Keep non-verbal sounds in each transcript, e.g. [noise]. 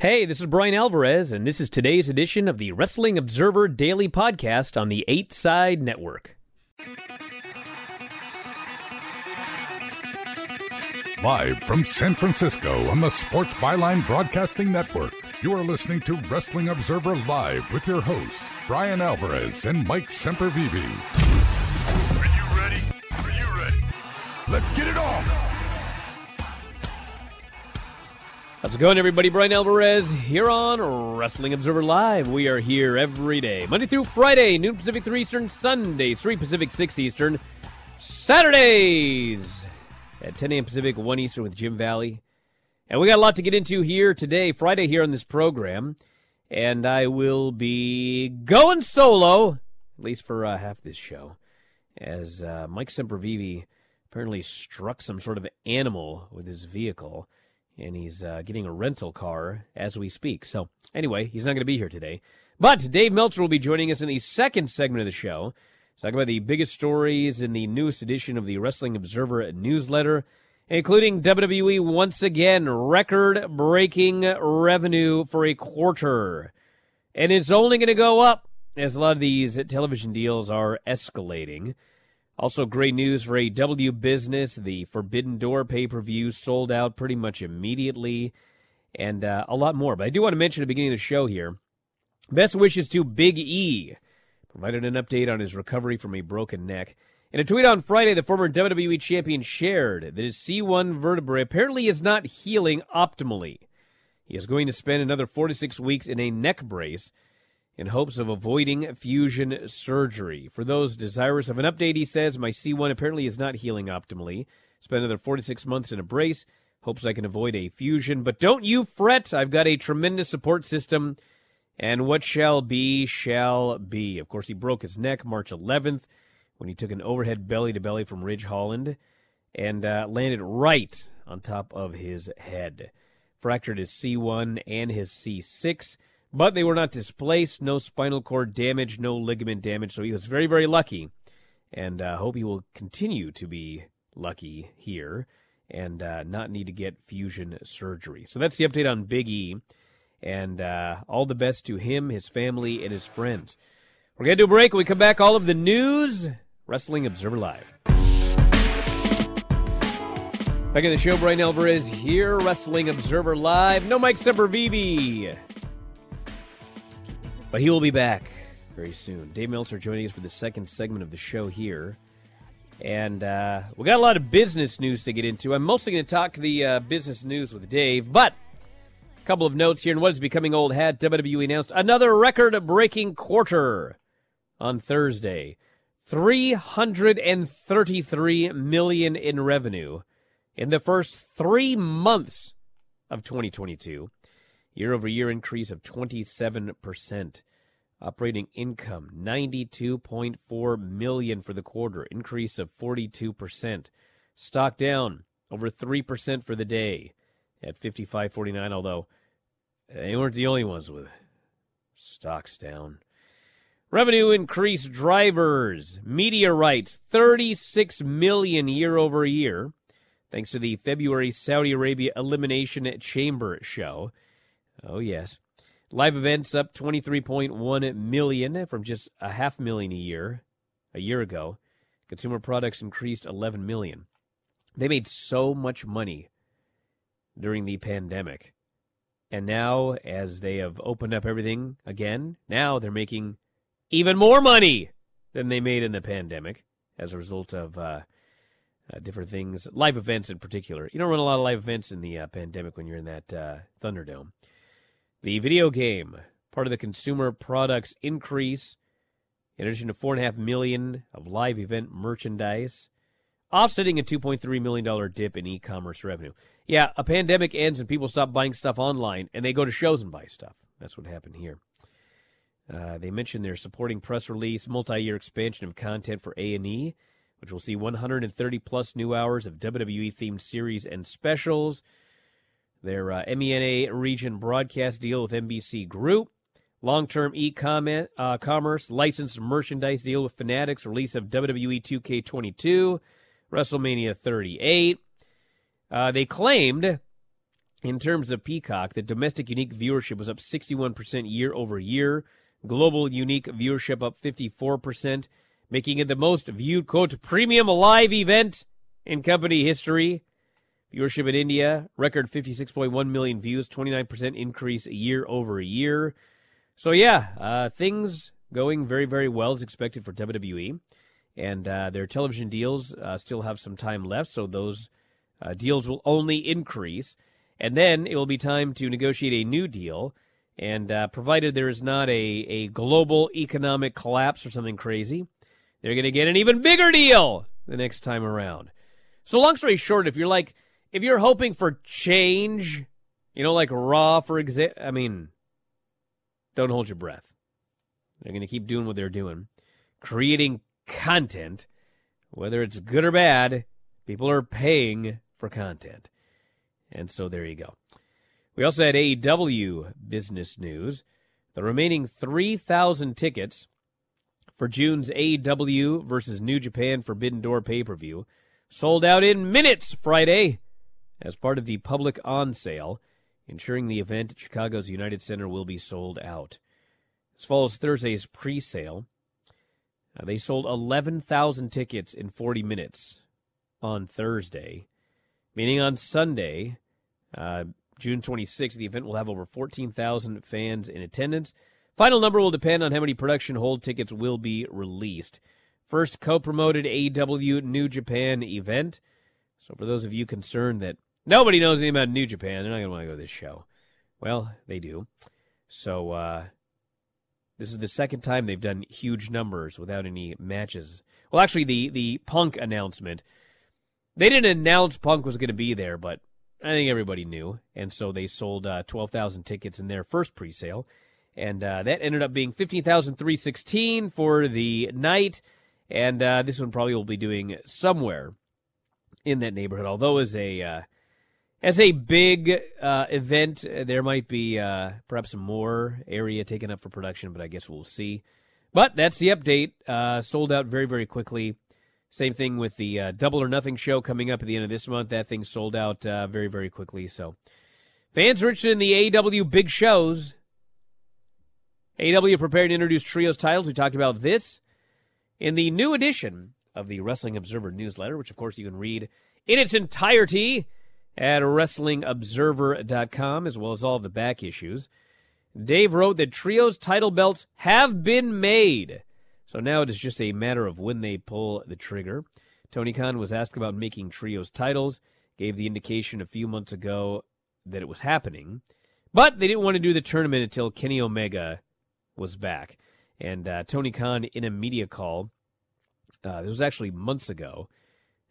Hey, this is Brian Alvarez, and this is today's edition of the Wrestling Observer Daily Podcast on the Eight Side Network. Live from San Francisco on the Sports Byline Broadcasting Network, you are listening to Wrestling Observer Live with your hosts, Brian Alvarez and Mike Sempervive. Are you ready? Are you ready? Let's get it on! How's it going, everybody? Brian Alvarez here on Wrestling Observer Live. We are here every day, Monday through Friday, noon Pacific, 3 Eastern, Sundays, 3 Pacific, 6 Eastern, Saturdays at 10 a.m. Pacific, 1 Eastern with Jim Valley. And we got a lot to get into here today, Friday, here on this program. And I will be going solo, at least for uh, half this show, as uh, Mike Sempervive apparently struck some sort of animal with his vehicle and he's uh, getting a rental car as we speak. So, anyway, he's not going to be here today. But Dave Meltzer will be joining us in the second segment of the show. Talk about the biggest stories in the newest edition of the Wrestling Observer newsletter, including WWE once again record breaking revenue for a quarter. And it's only going to go up as a lot of these television deals are escalating. Also, great news for AEW Business. The Forbidden Door pay per view sold out pretty much immediately, and uh, a lot more. But I do want to mention at the beginning of the show here best wishes to Big E. Provided an update on his recovery from a broken neck. In a tweet on Friday, the former WWE champion shared that his C1 vertebrae apparently is not healing optimally. He is going to spend another four to six weeks in a neck brace in hopes of avoiding fusion surgery. For those desirous of an update, he says, My C1 apparently is not healing optimally. Spent another 46 months in a brace. Hopes I can avoid a fusion. But don't you fret. I've got a tremendous support system. And what shall be, shall be. Of course, he broke his neck March 11th when he took an overhead belly to belly from Ridge Holland and uh, landed right on top of his head. Fractured his C1 and his C6. But they were not displaced, no spinal cord damage, no ligament damage. So he was very, very lucky. And I uh, hope he will continue to be lucky here and uh, not need to get fusion surgery. So that's the update on Big E. And uh, all the best to him, his family, and his friends. We're going to do a break. When we come back, all of the news. Wrestling Observer Live. Back in the show, Brian Alvarez here, Wrestling Observer Live. No Mike Sempervive. But he will be back very soon. Dave Meltzer joining us for the second segment of the show here. And uh, we got a lot of business news to get into. I'm mostly going to talk the uh, business news with Dave, but a couple of notes here. And what is becoming old hat, WWE announced another record breaking quarter on Thursday 333 million in revenue in the first three months of 2022 year over year increase of 27%. Operating income 92.4 million for the quarter, increase of 42%. Stock down over 3% for the day at 55.49 although they weren't the only ones with stocks down. Revenue increase drivers, media rights 36 million year over year thanks to the February Saudi Arabia Elimination Chamber show. Oh, yes. Live events up 23.1 million from just a half million a year a year ago. Consumer products increased 11 million. They made so much money during the pandemic. And now, as they have opened up everything again, now they're making even more money than they made in the pandemic as a result of uh, uh, different things, live events in particular. You don't run a lot of live events in the uh, pandemic when you're in that uh, Thunderdome. The video game, part of the consumer products increase, in addition to four and a half million of live event merchandise, offsetting a $2.3 million dip in e-commerce revenue. Yeah, a pandemic ends and people stop buying stuff online and they go to shows and buy stuff. That's what happened here. Uh, they mentioned their supporting press release, multi-year expansion of content for A&E, which will see 130 plus new hours of WWE themed series and specials. Their uh, MENA region broadcast deal with MBC Group. Long term e uh, commerce licensed merchandise deal with Fanatics. Release of WWE 2K22. WrestleMania 38. Uh, they claimed in terms of Peacock, that domestic unique viewership was up 61% year over year. Global unique viewership up 54%, making it the most viewed, quote, premium live event in company history. Viewership in India, record 56.1 million views, 29% increase year over year. So, yeah, uh, things going very, very well as expected for WWE. And uh, their television deals uh, still have some time left, so those uh, deals will only increase. And then it will be time to negotiate a new deal. And uh, provided there is not a, a global economic collapse or something crazy, they're going to get an even bigger deal the next time around. So, long story short, if you're like, if you're hoping for change, you know, like Raw, for example, I mean, don't hold your breath. They're going to keep doing what they're doing, creating content, whether it's good or bad. People are paying for content. And so there you go. We also had AEW business news. The remaining 3,000 tickets for June's AEW versus New Japan Forbidden Door pay per view sold out in minutes Friday as part of the public on sale, ensuring the event at Chicago's United Center will be sold out. As follows Thursday's pre sale. Uh, they sold 11,000 tickets in 40 minutes on Thursday, meaning on Sunday, uh, June 26th, the event will have over 14,000 fans in attendance. Final number will depend on how many production hold tickets will be released. First co promoted AEW New Japan event. So, for those of you concerned that nobody knows anything about New Japan, they're not going to want to go to this show. Well, they do. So, uh, this is the second time they've done huge numbers without any matches. Well, actually, the, the Punk announcement, they didn't announce Punk was going to be there, but I think everybody knew. And so they sold uh, 12,000 tickets in their first pre sale. And uh, that ended up being 15,316 for the night. And uh, this one probably will be doing somewhere in that neighborhood. Although as a uh, as a big uh, event, there might be uh, perhaps more area taken up for production, but I guess we'll see. But that's the update. Uh, sold out very very quickly. Same thing with the uh, Double or Nothing show coming up at the end of this month. That thing sold out uh, very very quickly. So fans are interested in the AEW big shows. AEW prepared to introduce trios titles. We talked about this in the new edition of the Wrestling Observer newsletter, which of course you can read in its entirety at WrestlingObserver.com, as well as all the back issues. Dave wrote that Trios title belts have been made. So now it is just a matter of when they pull the trigger. Tony Khan was asked about making Trios titles, gave the indication a few months ago that it was happening, but they didn't want to do the tournament until Kenny Omega was back. And uh, Tony Khan, in a media call, uh, this was actually months ago,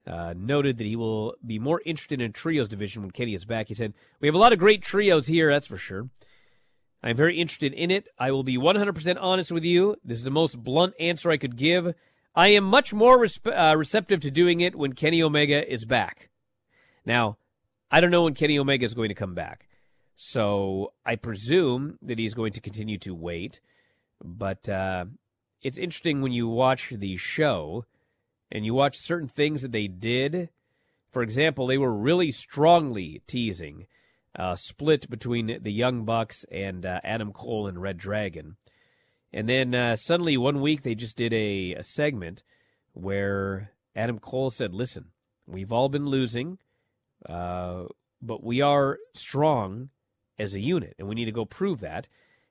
uh, noted that he will be more interested in trios division when Kenny is back. He said, "We have a lot of great trios here, that's for sure. I'm very interested in it. I will be 100% honest with you. This is the most blunt answer I could give. I am much more uh, receptive to doing it when Kenny Omega is back. Now, I don't know when Kenny Omega is going to come back, so I presume that he's going to continue to wait. But uh, it's interesting when you watch the show." And you watch certain things that they did, for example, they were really strongly teasing a split between the Young Bucks and uh, Adam Cole and Red Dragon. And then uh, suddenly one week they just did a, a segment where Adam Cole said, Listen, we've all been losing, uh, but we are strong as a unit, and we need to go prove that.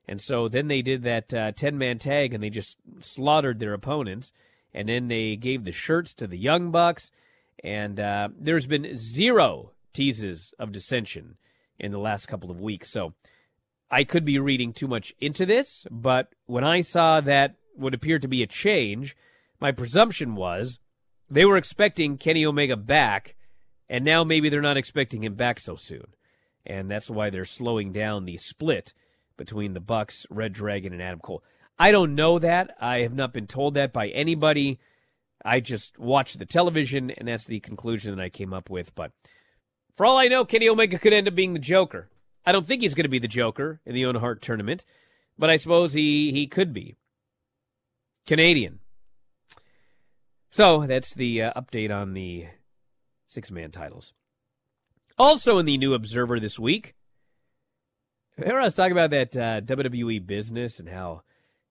And so then they did that 10 man tag and they just slaughtered their opponents and then they gave the shirts to the Young Bucks. And uh, there's been zero teases of dissension in the last couple of weeks. So I could be reading too much into this, but when I saw that would appear to be a change, my presumption was they were expecting Kenny Omega back, and now maybe they're not expecting him back so soon. And that's why they're slowing down the split between the Bucks, Red Dragon, and Adam Cole. I don't know that. I have not been told that by anybody. I just watched the television, and that's the conclusion that I came up with. But for all I know, Kenny Omega could end up being the Joker. I don't think he's going to be the Joker in the Owen Hart tournament, but I suppose he, he could be. Canadian. So that's the uh, update on the six man titles. Also in the New Observer this week, remember I was talking about that uh, WWE business and how,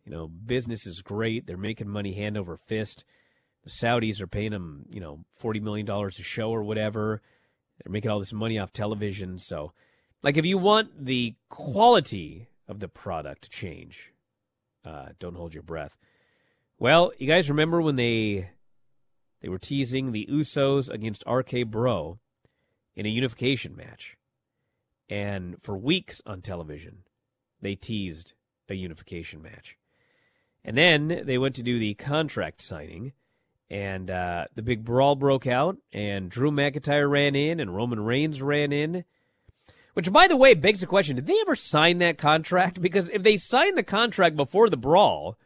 you know, business is great. They're making money hand over fist. The Saudis are paying them, you know, $40 million a show or whatever. They're making all this money off television. So, like, if you want the quality of the product to change, uh, don't hold your breath. Well, you guys remember when they they were teasing the Usos against RK Bro in a unification match. And for weeks on television, they teased a unification match. And then they went to do the contract signing, and uh, the big brawl broke out, and Drew McIntyre ran in, and Roman Reigns ran in. Which, by the way, begs the question did they ever sign that contract? Because if they signed the contract before the brawl,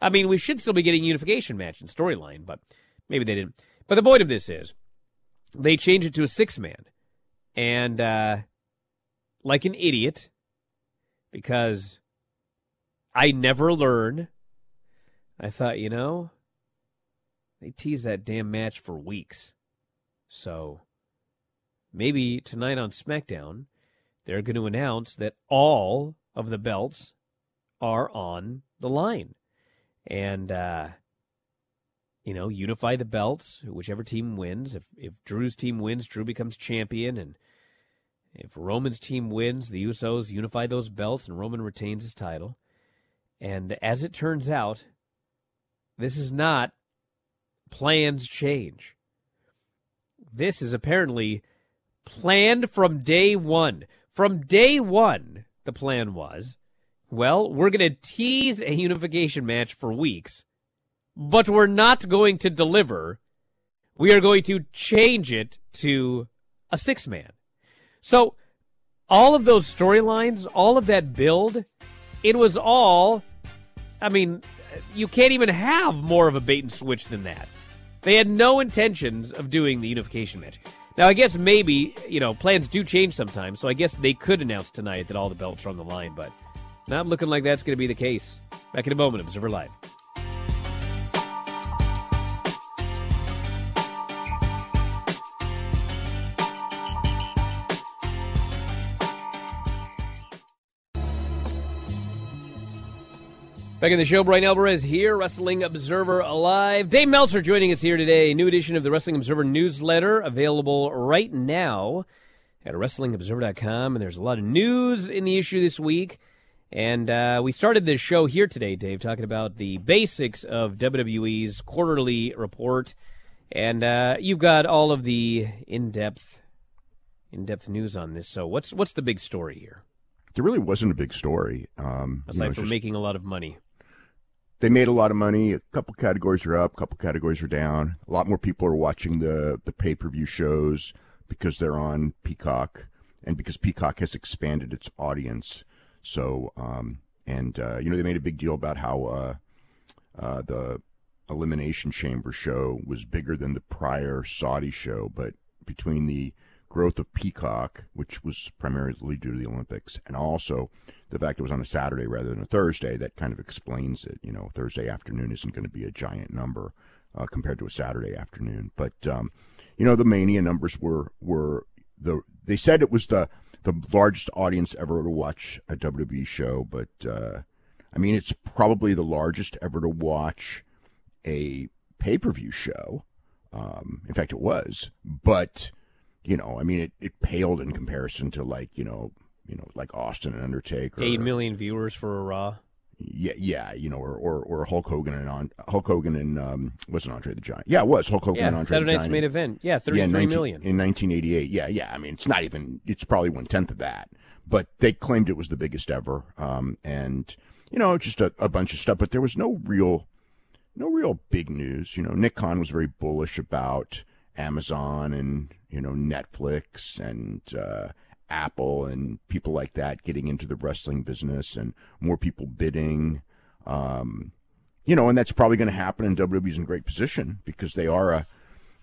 I mean, we should still be getting unification match and storyline, but maybe they didn't. But the point of this is they changed it to a six man and uh, like an idiot, because I never learn, I thought, you know, they teased that damn match for weeks. So maybe tonight on SmackDown, they're going to announce that all of the belts are on the line. And, uh, you know, unify the belts, whichever team wins. If if Drew's team wins, Drew becomes champion, and if Roman's team wins, the Usos unify those belts, and Roman retains his title. And as it turns out, this is not plans change. This is apparently planned from day one. From day one, the plan was, well, we're going to tease a unification match for weeks but we're not going to deliver. We are going to change it to a six man. So, all of those storylines, all of that build, it was all, I mean, you can't even have more of a bait and switch than that. They had no intentions of doing the unification match. Now, I guess maybe, you know, plans do change sometimes, so I guess they could announce tonight that all the belts are on the line, but not looking like that's going to be the case. Back in a moment, Observer Live. Back in the show, Brian Alvarez here, Wrestling Observer Alive. Dave Meltzer joining us here today. New edition of the Wrestling Observer newsletter available right now at WrestlingObserver.com. And there's a lot of news in the issue this week. And uh, we started this show here today, Dave, talking about the basics of WWE's quarterly report. And uh, you've got all of the in-depth, in-depth news on this. So what's what's the big story here? There really wasn't a big story. Um, Aside you know, from just... making a lot of money they made a lot of money. A couple categories are up, a couple categories are down. A lot more people are watching the the pay per view shows because they're on Peacock and because Peacock has expanded its audience. So, um, and uh, you know, they made a big deal about how uh, uh, the Elimination Chamber show was bigger than the prior Saudi show, but between the growth of Peacock, which was primarily due to the Olympics, and also the fact it was on a Saturday rather than a Thursday, that kind of explains it. You know, Thursday afternoon isn't going to be a giant number uh, compared to a Saturday afternoon. But um, you know, the Mania numbers were were the they said it was the the largest audience ever to watch a WWE show, but uh, I mean, it's probably the largest ever to watch a pay per view show. Um, in fact, it was, but you know, I mean, it, it paled in comparison to like, you know, you know, like Austin and Undertaker. Eight million viewers for a Raw. Yeah, yeah, you know, or or, or Hulk Hogan and on Hulk Hogan and um, wasn't Andre the Giant? Yeah, it was Hulk Hogan yeah, and Andre Saturday the Giant. main event. Yeah, thirty-three yeah, 19, million in 1988. Yeah, yeah. I mean, it's not even. It's probably one tenth of that, but they claimed it was the biggest ever. Um, and you know, just a, a bunch of stuff. But there was no real, no real big news. You know, Nick Khan was very bullish about Amazon and you know Netflix and uh, Apple and people like that getting into the wrestling business and more people bidding. Um, you know, and that's probably going to happen. And WWE's in great position because they are a,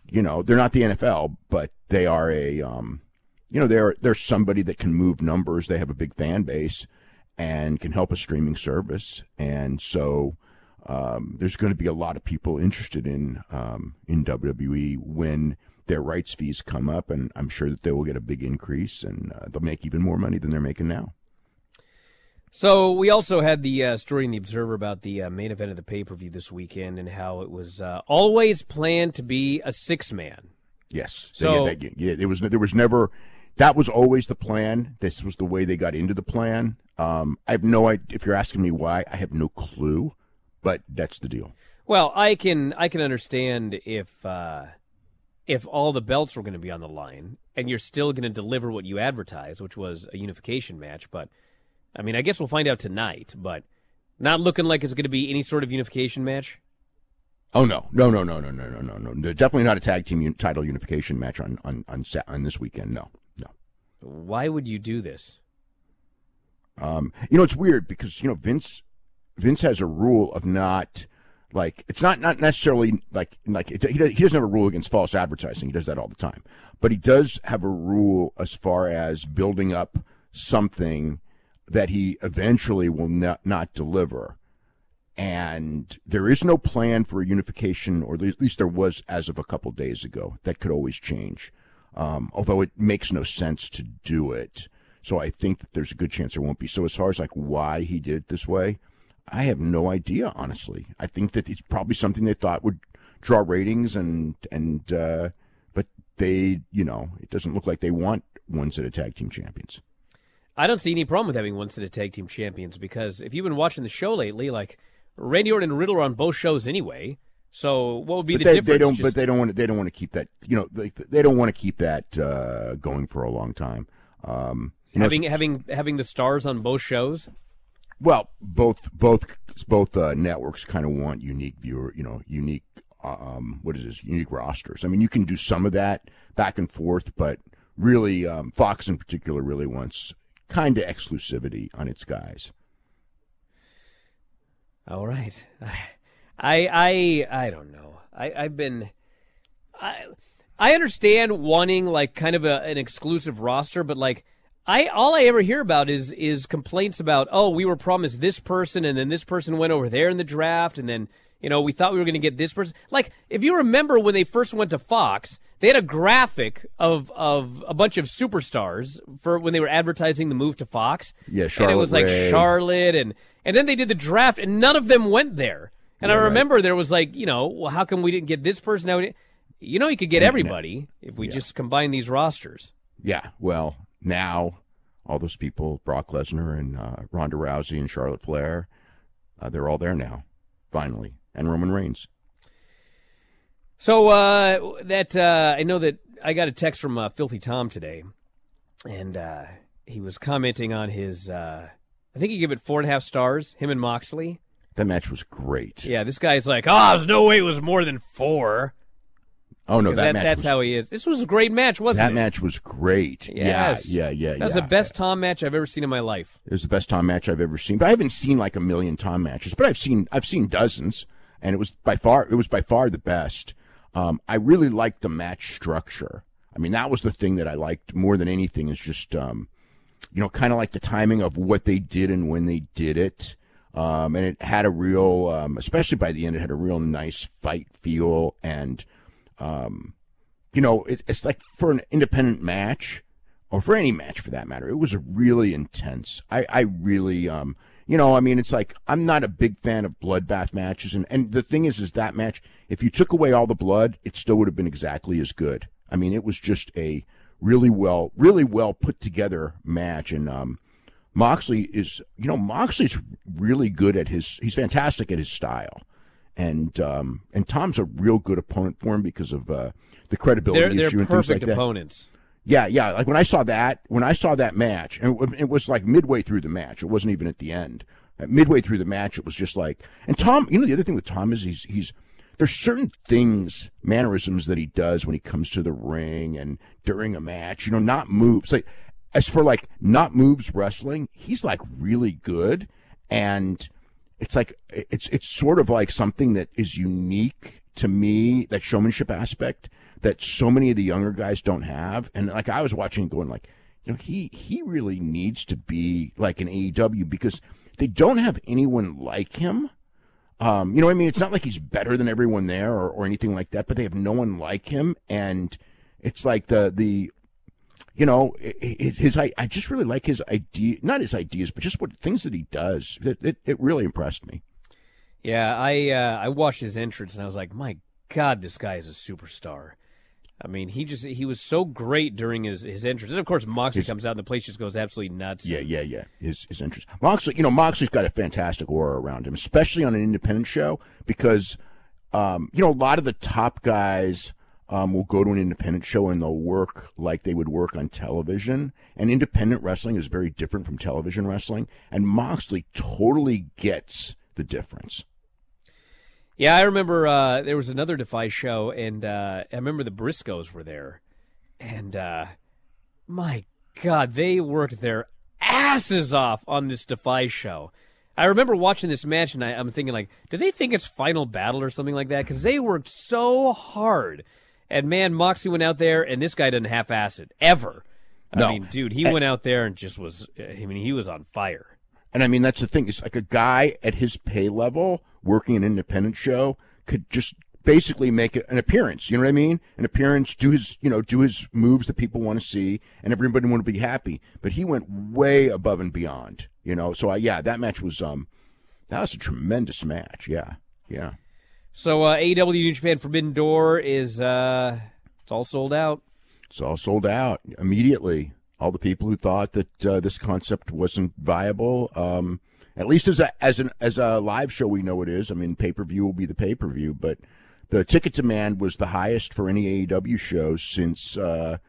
you know, they're not the NFL, but they are a, um, you know, they're they're somebody that can move numbers. They have a big fan base and can help a streaming service, and so. Um, there's going to be a lot of people interested in um, in WWE when their rights fees come up, and I'm sure that they will get a big increase, and uh, they'll make even more money than they're making now. So we also had the uh, story in the Observer about the uh, main event of the pay per view this weekend and how it was uh, always planned to be a six man. Yes. So- yeah, that- yeah, there was there was never that was always the plan. This was the way they got into the plan. Um, I have no idea. If you're asking me why, I have no clue, but that's the deal. Well, I can I can understand if uh, if all the belts were going to be on the line and you're still going to deliver what you advertised, which was a unification match. But I mean, I guess we'll find out tonight. But not looking like it's going to be any sort of unification match. Oh no, no, no, no, no, no, no, no, no. Definitely not a tag team un- title unification match on on on, on this weekend. No, no. Why would you do this? Um, you know, it's weird because you know Vince Vince has a rule of not like it's not not necessarily like like it, he does, he doesn't have a rule against false advertising. He does that all the time, but he does have a rule as far as building up something that he eventually will not not deliver. And there is no plan for a unification, or at least there was as of a couple days ago. That could always change, um, although it makes no sense to do it. So I think that there's a good chance there won't be. So as far as like why he did it this way, I have no idea, honestly. I think that it's probably something they thought would draw ratings and and uh, but they, you know, it doesn't look like they want one set of tag team champions. I don't see any problem with having one set of tag team champions because if you've been watching the show lately, like Randy Orton and Riddle are on both shows anyway. So what would be But the they, difference? they don't. Just- But they don't want. to. They don't want to keep that. You know, they, they don't want to keep that uh, going for a long time. Um, you know, having having having the stars on both shows. Well, both both both uh, networks kind of want unique viewer, you know, unique um, what is this? Unique rosters. I mean, you can do some of that back and forth, but really, um, Fox in particular really wants kind of exclusivity on its guys. All right. [laughs] I I I don't know. I I've been I I understand wanting like kind of a, an exclusive roster, but like I all I ever hear about is is complaints about oh we were promised this person and then this person went over there in the draft and then you know we thought we were going to get this person. Like if you remember when they first went to Fox, they had a graphic of of a bunch of superstars for when they were advertising the move to Fox. Yeah, and it was like Ray. Charlotte and and then they did the draft and none of them went there. And I Yeah, right. remember there was like, you know, well, how come we didn't get this person? Now, we- you know, you could get everybody if we just combine these rosters. Yeah, well, now all those people, Brock Lesnar and uh, Ronda Rousey and Charlotte Flair, uh, they're all there now, finally, and Roman Reigns. So uh, that uh, I know that I got a text from uh, Filthy Tom today, and uh, he was commenting on his. Uh, I think he gave it four and a half stars. Him and Moxley. That match was great. Yeah, this guy's like, oh, there's no way it was more than four. Oh no, that, that, match that's was, how he is. This was a great match, wasn't that it? That match was great. Yes. Yeah, yeah, yeah. That was yeah. the best Tom match I've ever seen in my life. It was the best Tom match I've ever seen. But I haven't seen like a million Tom matches, but I've seen I've seen dozens, and it was by far it was by far the best. Um, I really liked the match structure. I mean, that was the thing that I liked more than anything. Is just um, you know, kind of like the timing of what they did and when they did it. Um, and it had a real, um, especially by the end, it had a real nice fight feel. And, um, you know, it, it's like for an independent match or for any match for that matter, it was really intense. I, I really, um, you know, I mean, it's like I'm not a big fan of bloodbath matches, and and the thing is, is that match, if you took away all the blood, it still would have been exactly as good. I mean, it was just a really well, really well put together match, and um, Moxley is, you know, Moxley's really good at his, he's fantastic at his style. And um, and Tom's a real good opponent for him because of uh, the credibility They're they're issue and things like perfect that. opponents. Yeah, yeah. Like when I saw that, when I saw that match, and it, it was like midway through the match. It wasn't even at the end. Midway through the match, it was just like. And Tom, you know, the other thing with Tom is he's he's there's certain things, mannerisms that he does when he comes to the ring and during a match. You know, not moves. Like as for like not moves wrestling, he's like really good, and it's like it's it's sort of like something that is unique to me that showmanship aspect that so many of the younger guys don't have and like i was watching going like you know he he really needs to be like an aew because they don't have anyone like him um, you know I mean? It's not like he's better than everyone there or, or anything like that, but they have no one like him. And It's like the the you know, his I, I just really like his idea, not his ideas, but just what things that he does. It it, it really impressed me. Yeah, I uh, I watched his entrance and I was like, my God, this guy is a superstar. I mean, he just he was so great during his, his entrance, and of course Moxley His- comes out and the place just goes absolutely nuts. Yeah, yeah, yeah. His his interest. Moxley, you know, Moxley's got a fantastic aura around him, especially on an independent show because, um, you know, a lot of the top guys um, will go to an independent show and they'll work like they would work on television. And independent wrestling is very different from television wrestling, and Moxley totally gets the difference. Yeah, I remember uh, there was another Defy show, and uh, I remember the Briscoes were there, and uh, my God, they worked their asses off on this Defy show. I remember watching this match, and I, I'm thinking like, do they think it's Final Battle or something like that? Because they worked so hard, and man, Moxie went out there, and this guy didn't half-ass it ever. I No. mean, dude, he went out there and just was. I mean, he was on fire. And I mean, that's the thing. It's like a guy at his pay level working an independent show could just basically make an appearance. You know what I mean? An appearance, do his, you know, do his moves that people want to see, and everybody want to be happy. But he went way above and beyond. You know, so I, yeah, that match was um, that was a tremendous match. Yeah, yeah. So uh, AEW New Japan Forbidden Door is uh, it's all sold out. It's all sold out immediately. All the people who thought that uh, this concept wasn't viable, um, at least as a as an as a live show, we know it is. I mean, pay per view will be the pay per view, but the ticket demand was the highest for any AEW show since uh,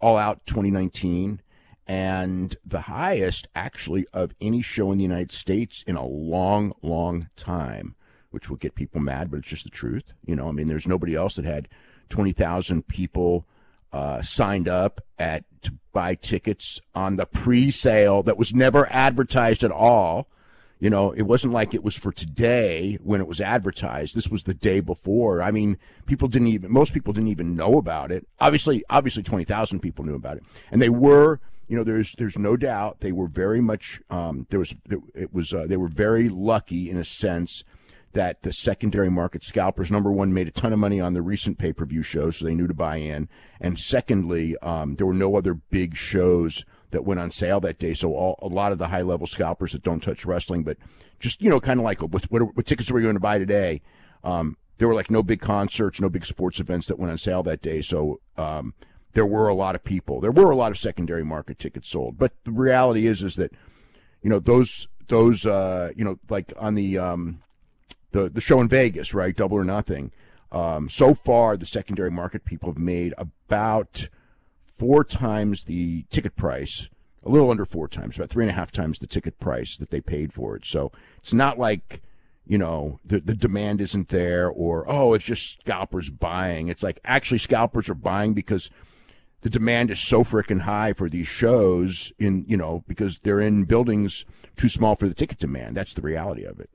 All Out 2019, and the highest actually of any show in the United States in a long, long time. Which will get people mad, but it's just the truth. You know, I mean, there's nobody else that had 20,000 people uh, signed up at to buy tickets on the pre-sale that was never advertised at all. You know, it wasn't like it was for today when it was advertised. This was the day before. I mean, people didn't even most people didn't even know about it. Obviously, obviously 20,000 people knew about it. And they were, you know, there's there's no doubt they were very much um there was it was uh, they were very lucky in a sense that the secondary market scalpers, number one, made a ton of money on the recent pay per view shows, so they knew to buy in. And secondly, um, there were no other big shows that went on sale that day. So all, a lot of the high level scalpers that don't touch wrestling, but just, you know, kind of like what, what, what tickets are we going to buy today? Um, there were like no big concerts, no big sports events that went on sale that day. So, um, there were a lot of people. There were a lot of secondary market tickets sold. But the reality is, is that, you know, those, those, uh, you know, like on the, um, the the show in Vegas, right? Double or Nothing. Um, so far, the secondary market people have made about four times the ticket price, a little under four times, about three and a half times the ticket price that they paid for it. So it's not like you know the the demand isn't there, or oh, it's just scalpers buying. It's like actually scalpers are buying because the demand is so freaking high for these shows in you know because they're in buildings too small for the ticket demand. That's the reality of it.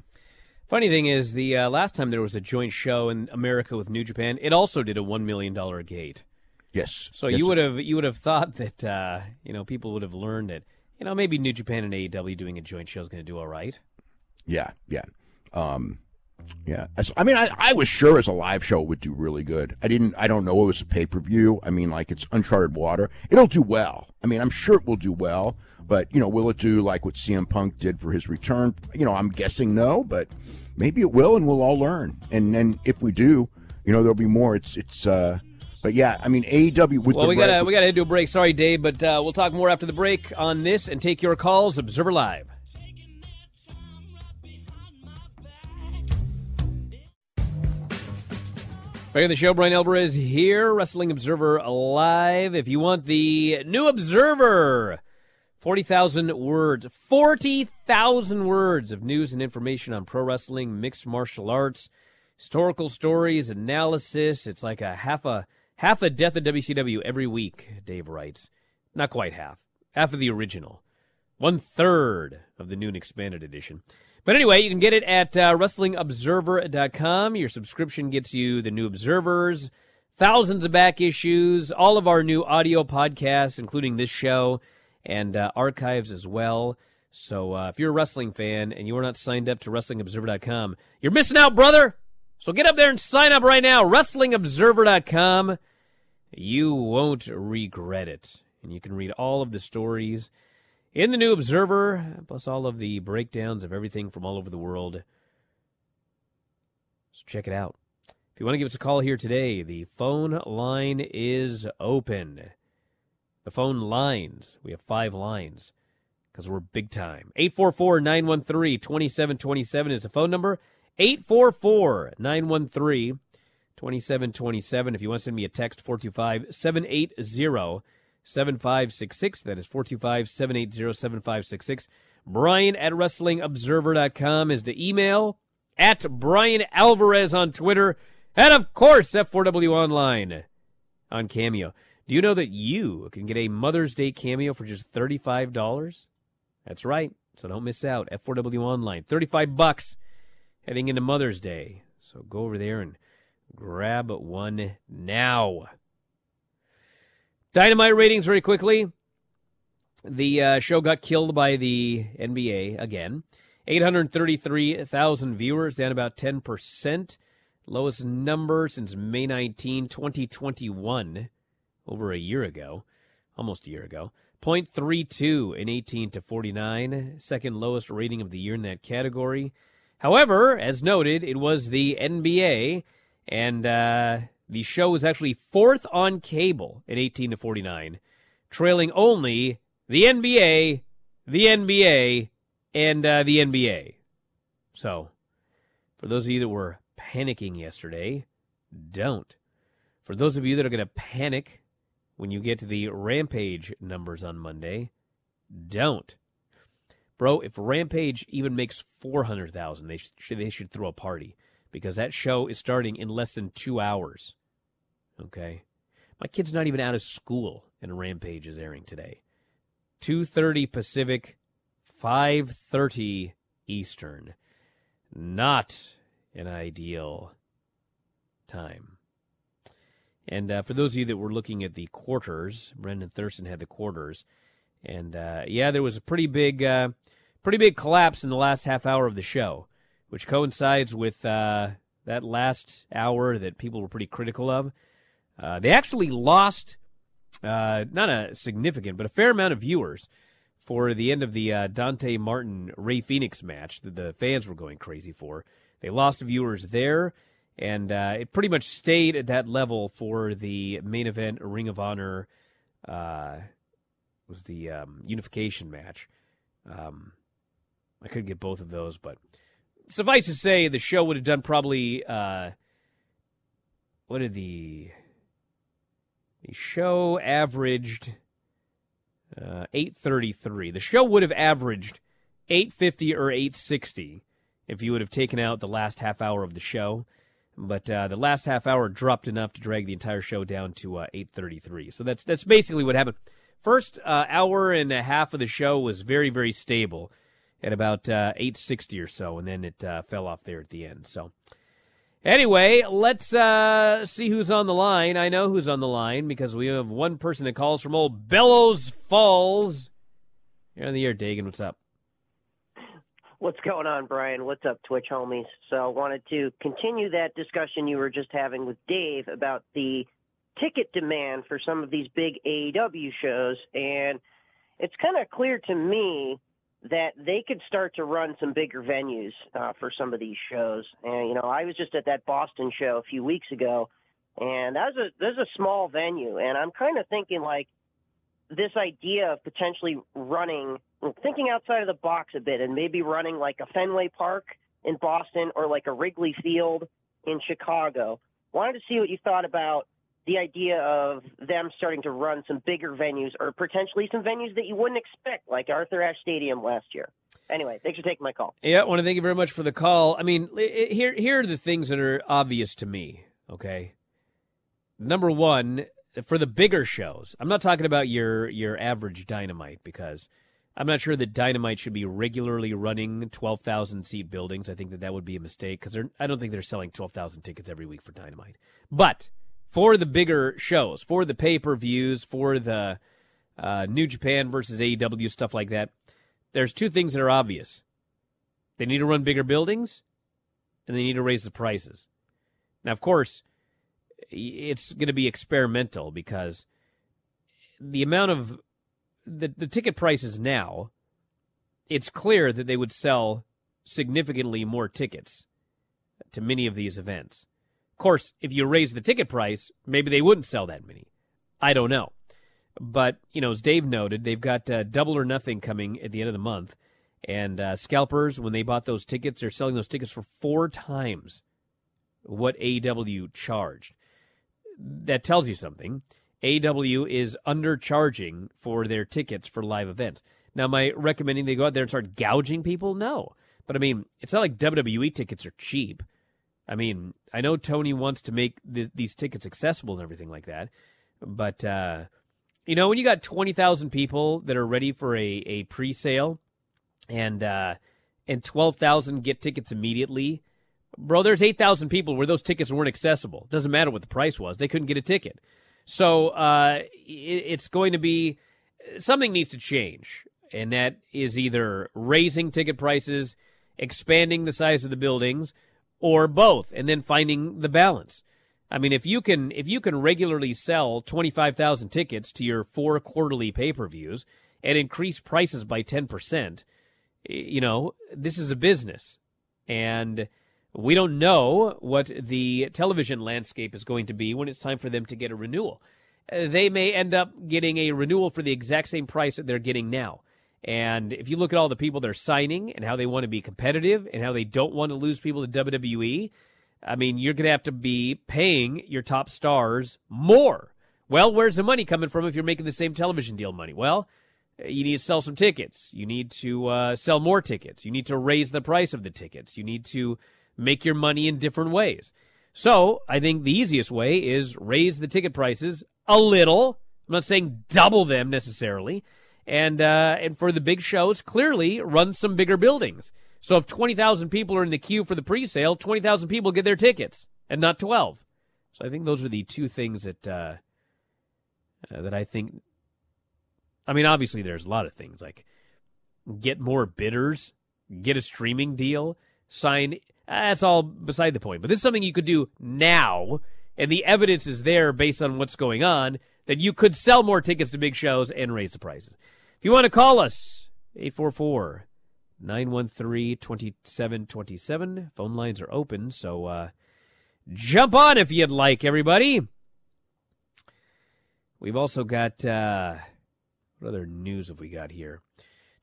Funny thing is, the uh, last time there was a joint show in America with New Japan, it also did a one million dollar gate. Yes. So Yes. you would have you would have thought that uh, you know people would have learned that you know maybe New Japan and AEW doing a joint show is going to do all right. Yeah, yeah, um, yeah. I mean, I, I was sure as a live show it would do really good. I didn't. I don't know it was a pay per view. I mean, like it's uncharted water. It'll do well. I mean, I'm sure it will do well. But you know, will it do like what CM Punk did for his return? You know, I'm guessing no, but maybe it will, and we'll all learn. And then if we do, you know, there'll be more. It's it's. uh But yeah, I mean, AEW with Well, we gotta we gotta head to a break. Sorry, Dave, but uh, we'll talk more after the break on this and take your calls. Observer Live. Back on the show, Brian Alvarez here, Wrestling Observer Live. If you want the new Observer, 40,000 words, 40,000 words of news and information on pro wrestling, mixed martial arts, historical stories, analysis. It's like a half a half a death of WCW every week, Dave writes. Not quite half. Half of the original. One third of the new and expanded edition. But anyway, you can get it at uh, WrestlingObserver.com. Your subscription gets you the new Observers, thousands of back issues, all of our new audio podcasts, including this show, and uh, archives as well. So uh, if you're a wrestling fan and you are not signed up to WrestlingObserver.com, you're missing out, brother. So get up there and sign up right now, WrestlingObserver.com. You won't regret it. And you can read all of the stories in the New Observer, plus all of the breakdowns of everything from all over the world. So check it out. If you want to give us a call here today, the phone line is open. The phone lines, we have five lines because we're big time. 844 913 2727 is the phone number. 844 913 2727. If you want to send me a text, 425 780 7566. That is 425 780 7566. Brian at WrestlingObserver.com is the email. At Brian Alvarez on Twitter. And of course, F4W Online on Cameo. Do you know that you can get a Mother's Day cameo for just $35? That's right. So don't miss out. F4W Online. 35 bucks heading into Mother's Day. So go over there and grab one now. Dynamite ratings very quickly. The uh, show got killed by the NBA again. 833,000 viewers, down about 10%. Lowest number since May 19, 2021, over a year ago, almost a year ago. 0.32 in 18 to 49, second lowest rating of the year in that category. However, as noted, it was the NBA, and uh, the show was actually fourth on cable at 18 to 49, trailing only the NBA, the NBA, and uh, the NBA. So, for those of you that were panicking yesterday, don't. For those of you that are going to panic when you get to the Rampage numbers on Monday, don't. Bro, if Rampage even makes 400,000, they should, they should throw a party because that show is starting in less than two hours. Okay? My kid's not even out of school and Rampage is airing today. 2.30 Pacific, 5.30 Eastern. Not an ideal time. And uh, for those of you that were looking at the quarters, Brendan Thurston had the quarters, and uh, yeah, there was a pretty big, uh, pretty big collapse in the last half hour of the show, which coincides with uh, that last hour that people were pretty critical of. Uh, they actually lost, uh, not a significant, but a fair amount of viewers for the end of the Dante Martin Rey Fenix match that the fans were going crazy for. They lost viewers there and uh, it pretty much stayed at that level for the main event Ring of Honor uh, was the um, unification match. Um, I could get both of those, but suffice to say, the show would have done probably uh, what did the the show averaged uh, eight thirty three. The show would have averaged eight fifty or eight sixty if you would have taken out the last half hour of the show. But uh, the last half hour dropped enough to drag the entire show down to uh, 8:33. So that's that's basically what happened. First uh, hour and a half of the show was very very stable at about 8:60 uh, or so, and then it uh, fell off there at the end. So anyway, let's uh, see who's on the line. I know who's on the line because we have one person that calls from old Bellows Falls. You're on the air, Dagan. What's up? What's going on, Brian? What's up, Twitch homies? So, wanted to continue that discussion you were just having with Dave about the ticket demand for some of these big AEW shows. And it's kind of clear to me that they could start to run some bigger venues uh, for some of these shows. And, you know, I was just at that Boston show a few weeks ago, and that was a, that was a small venue. And I'm kind of thinking, like, this idea of potentially running – thinking outside of the box a bit and maybe running like a Fenway Park in Boston or like a Wrigley Field in Chicago. Wanted to see what you thought about the idea of them starting to run some bigger venues or potentially some venues that you wouldn't expect, like Arthur Ashe Stadium last year. Anyway, thanks for taking my call. Yeah, I want to thank you very much for the call. I mean, here here are the things that are obvious to me. Okay, number one, for the bigger shows, I'm not talking about your your average dynamite because I'm not sure that Dynamite should be regularly running 12,000 seat buildings. I think that that would be a mistake because I don't think they're selling 12,000 tickets every week for Dynamite. But for the bigger shows, for the pay per views, for the uh, New Japan versus AEW stuff like that, there's two things that are obvious. They need to run bigger buildings, and they need to raise the prices. Now, of course, it's going to be experimental because the amount of the the ticket prices now, it's clear that they would sell significantly more tickets to many of these events. Of course, if you raise the ticket price, maybe they wouldn't sell that many. I don't know. But, you know, as Dave noted, they've got uh, double or nothing coming at the end of the month. And uh, scalpers, when they bought those tickets, they're selling those tickets for four times what AEW charged. That tells you something. AEW is undercharging for their tickets for live events. Now, am I recommending they go out there and start gouging people? No. But I mean, it's not like WWE tickets are cheap. I mean, I know Tony wants to make th- these tickets accessible and everything like that, but uh, you know, when you got twenty thousand people that are ready for a, a pre sale, and uh, and twelve thousand get tickets immediately, bro, there's eight thousand people where those tickets weren't accessible. Doesn't matter what the price was; they couldn't get a ticket. So uh, it, it's going to be something needs to change, and that is either raising ticket prices, expanding the size of the buildings or both and then finding the balance. I mean, if you can if you can regularly sell 25,000 tickets to your four quarterly pay-per-views and increase prices by 10%, you know, this is a business. And we don't know what the television landscape is going to be when it's time for them to get a renewal. Uh, They may end up getting a renewal for the exact same price that they're getting now. And if you look at all the people they're signing and how they want to be competitive and how they don't want to lose people to WWE, I mean, you're going to have to be paying your top stars more. Well, where's the money coming from if you're making the same television deal money? Well, you need to sell some tickets. You need to uh, sell more tickets. You need to raise the price of the tickets. You need to make your money in different ways. So I think the easiest way is raise the ticket prices a little. I'm not saying double them necessarily and uh, and for the big shows, clearly run some bigger buildings. So if twenty thousand people are in the queue for the pre-sale, twenty thousand people get their tickets, and not twelve. So I think those are the two things that uh, uh, that I think. I mean, obviously, there's a lot of things like get more bidders, get a streaming deal, sign. That's all beside the point. But this is something you could do now, and the evidence is there based on what's going on that you could sell more tickets to big shows and raise the prices. If you want to call us, 844 913 2727. Phone lines are open, so uh, jump on if you'd like, everybody. We've also got, uh, what other news have we got here?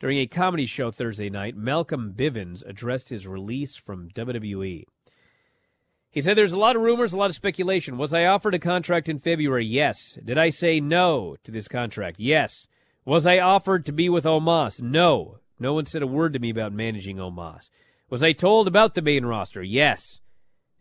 During a comedy show Thursday night, Malcolm Bivens addressed his release from WWE. He said there's a lot of rumors, a lot of speculation. Was I offered a contract in February? Yes. Did I say no to this contract? Yes. Was I offered to be with Omos? No. No one said a word to me about managing Omos. Was I told about the main roster? Yes.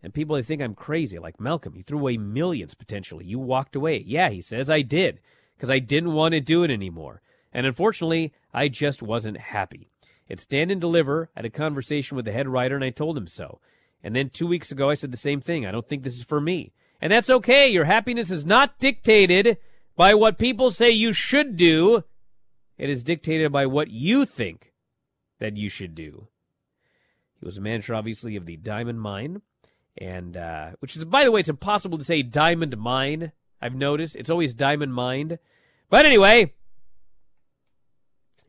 And people they think I'm crazy, like Malcolm. You threw away millions potentially. You walked away. Yeah, he says I did because I didn't want to do it anymore. And unfortunately, I just wasn't happy. It's stand and deliver. I had a conversation with the head writer and I told him so. And then two weeks ago, I said the same thing. I don't think this is for me. And that's okay. Your happiness is not dictated by what people say you should do. It is dictated by what you think that you should do. He was a manager, obviously, of the Diamond Mine, and uh, which is, by the way, it's impossible to say Diamond Mine. I've noticed it's always Diamond Mine. But anyway,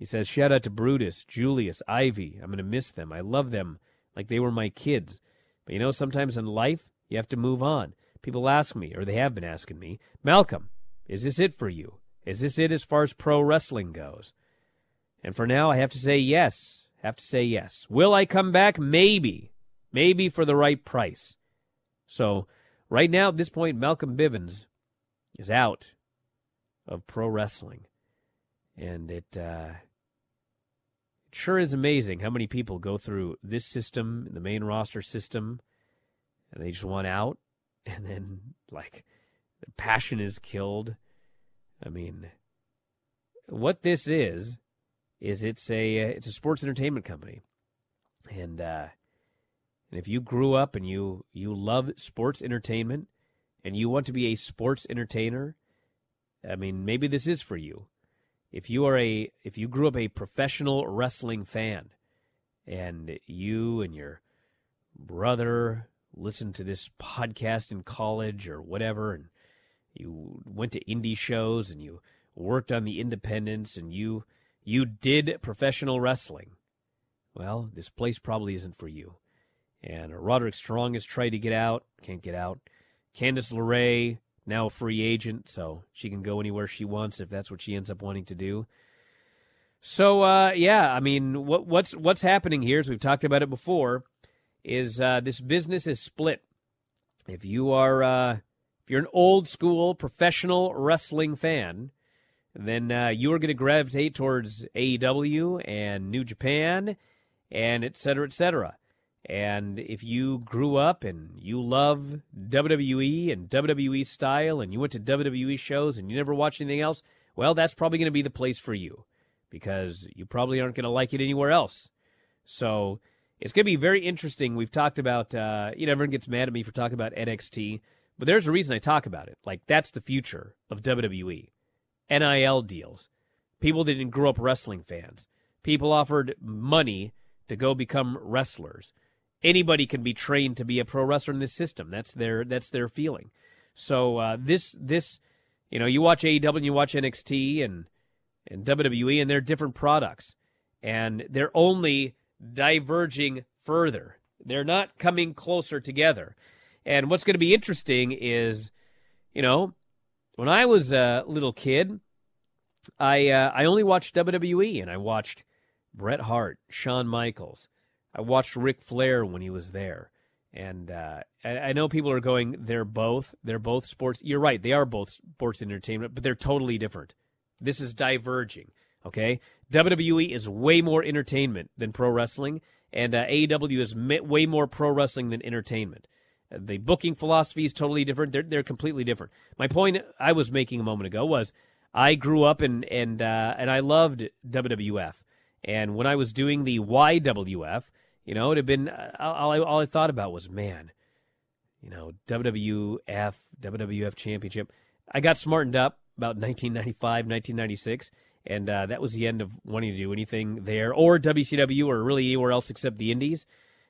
he says, shout out to Brutus, Julius, Ivy. I'm going to miss them. I love them like they were my kids. But you know, sometimes in life, you have to move on. People ask me, or they have been asking me, Malcolm, is this it for you? Is this it as far as pro wrestling goes? And for now, I have to say yes. Have to say yes. Will I come back? Maybe. Maybe for the right price. So, right now, at this point, Malcolm Bivens is out of pro wrestling. And it, uh, sure is amazing how many people go through this system, the main roster system, and they just want out, [laughs] and then like the passion is killed. I mean, what this is is it's a uh, it's a sports entertainment company, and uh, and if you grew up and you you love sports entertainment, and you want to be a sports entertainer, I mean, maybe this is for you if you are a if you grew up a professional wrestling fan and you and your brother listened to this podcast in college or whatever, and you went to indie shows and you worked on the independents and you you did professional wrestling. Well, this place probably isn't for you. And Roderick Strong has tried to get out, can't get out. Candice LeRae, now a free agent, so she can go anywhere she wants if that's what she ends up wanting to do. So uh, yeah, I mean, what, what's what's happening here, as we've talked about it before, is uh, this business is split. If you are uh, if you're an old school professional wrestling fan, then uh, you are going to gravitate towards AEW and New Japan, and et cetera, et cetera. And if you grew up and you love WWE and WWE style, and you went to WWE shows and you never watched anything else, well, that's probably going to be the place for you because you probably aren't going to like it anywhere else. So it's going to be very interesting. We've talked about, uh, you know, everyone gets mad at me for talking about NXT, but there's a reason I talk about it. Like, that's the future of WWE. NIL deals. People that didn't grow up wrestling fans. People offered money to go become wrestlers. Anybody can be trained to be a pro wrestler in this system. That's their that's their feeling. So uh, this this you know you watch AEW you watch NXT and and WWE, and they're different products. And they're only diverging further. They're not coming closer together. And what's going to be interesting is, you know, when I was a little kid, I uh, I only watched WWE, and I watched Bret Hart, Shawn Michaels. I watched Ric Flair when he was there. And uh, I, know people are going, they're both, they're both sports. You're right, they are both sports entertainment, but they're totally different. This is diverging. Okay, WWE is way more entertainment than pro wrestling, and uh, AEW is way more pro wrestling than entertainment. The booking philosophy is totally different. They're they're completely different. My point I was making a moment ago was I grew up and and uh, and I loved WWF, and when I was doing the YWF, you know, it had been uh, all I, all I thought about was man, you know, WWF WWF Championship. I got smartened up about 1995, 1996. And uh, that was the end of wanting to do anything there or WCW or really anywhere else except the Indies.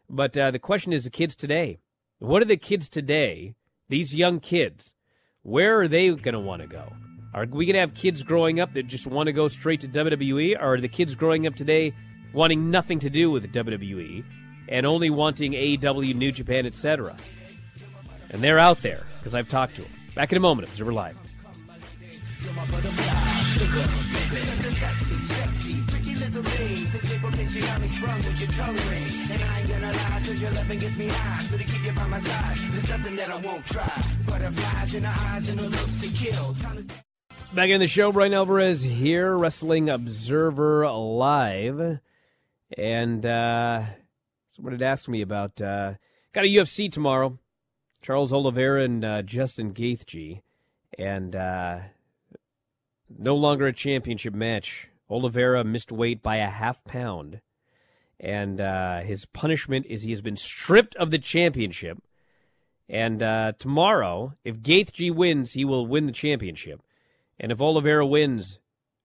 But uh, the question is the kids today. What are the kids today, these young kids, where are they going to want to go? Are we going to have kids growing up that just want to go straight to WWE? Or are the kids growing up today wanting nothing to do with WWE and only wanting AEW, New Japan, etc.? And they're out there because I've talked to them. Back in a moment, Observer Live. Back in the show, Bryan Alvarez here, Wrestling Observer Live. And uh, someone had asked me about, uh, got a UFC tomorrow. Charles Oliveira and uh, Justin Gaethje. And uh, no longer a championship match. Oliveira missed weight by a half pound. And uh, his punishment is he has been stripped of the championship. And uh, tomorrow, if Gaethje wins, he will win the championship. And if Oliveira wins,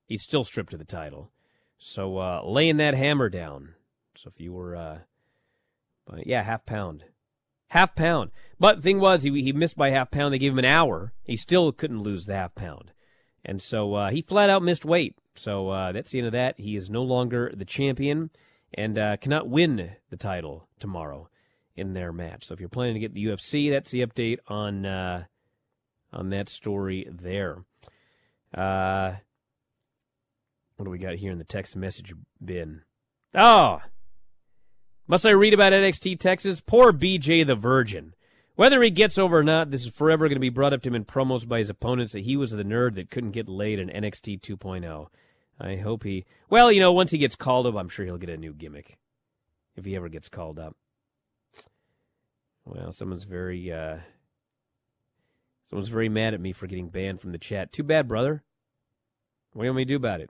he's still stripped of the title. So uh, laying that hammer down. So if you were, uh, but yeah, half pound, half pound. But thing was, he he missed by half pound. They gave him an hour. He still couldn't lose the half pound. And so uh, he flat out missed weight. So uh, that's the end of that. He is no longer the champion and uh, cannot win the title tomorrow in their match. So if you're planning to get the UFC, that's the update on uh, on that story there. Uh, what do we got here in the text message bin? Oh, must I read about NXT Texas? Poor BJ the Virgin. Whether he gets over or not, this is forever going to be brought up to him in promos by his opponents that he was the nerd that couldn't get laid in NXT 2.0. I hope he. Well, you know, once he gets called up, I'm sure he'll get a new gimmick. If he ever gets called up. Well, someone's very. uh Someone's very mad at me for getting banned from the chat. Too bad, brother. What do you want me to do about it?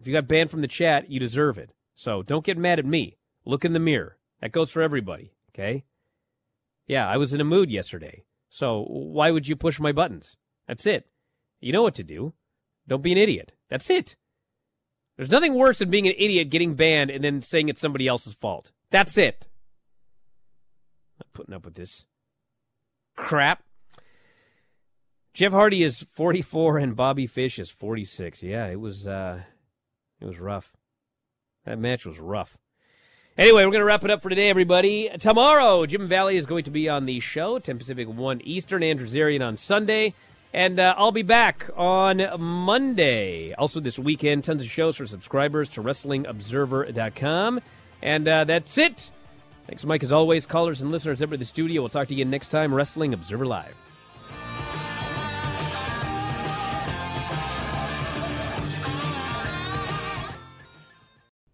If you got banned from the chat, you deserve it. So don't get mad at me. Look in the mirror. That goes for everybody, okay? Yeah, I was in a mood yesterday. So why would you push my buttons? That's it. You know what to do. Don't be an idiot. That's it. There's nothing worse than being an idiot, getting banned, and then saying it's somebody else's fault. That's it. Not putting up with this. crap. Jeff Hardy is 44 and Bobby Fish is 46. Yeah, it was uh it was rough. That match was rough. Anyway, we're going to wrap it up for today, everybody. Tomorrow, Jim Valley is going to be on the show, 10 Pacific, 1 Eastern, Andrew Zarian on Sunday. And uh, I'll be back on Monday. Also, this weekend, tons of shows for subscribers to WrestlingObserver.com. And uh, that's it. Thanks, Mike, as always. Callers and listeners ever to the studio. We'll talk to you again next time. Wrestling Observer Live.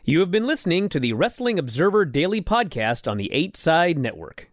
You have been listening to the Wrestling Observer Daily Podcast on the 8 Side Network.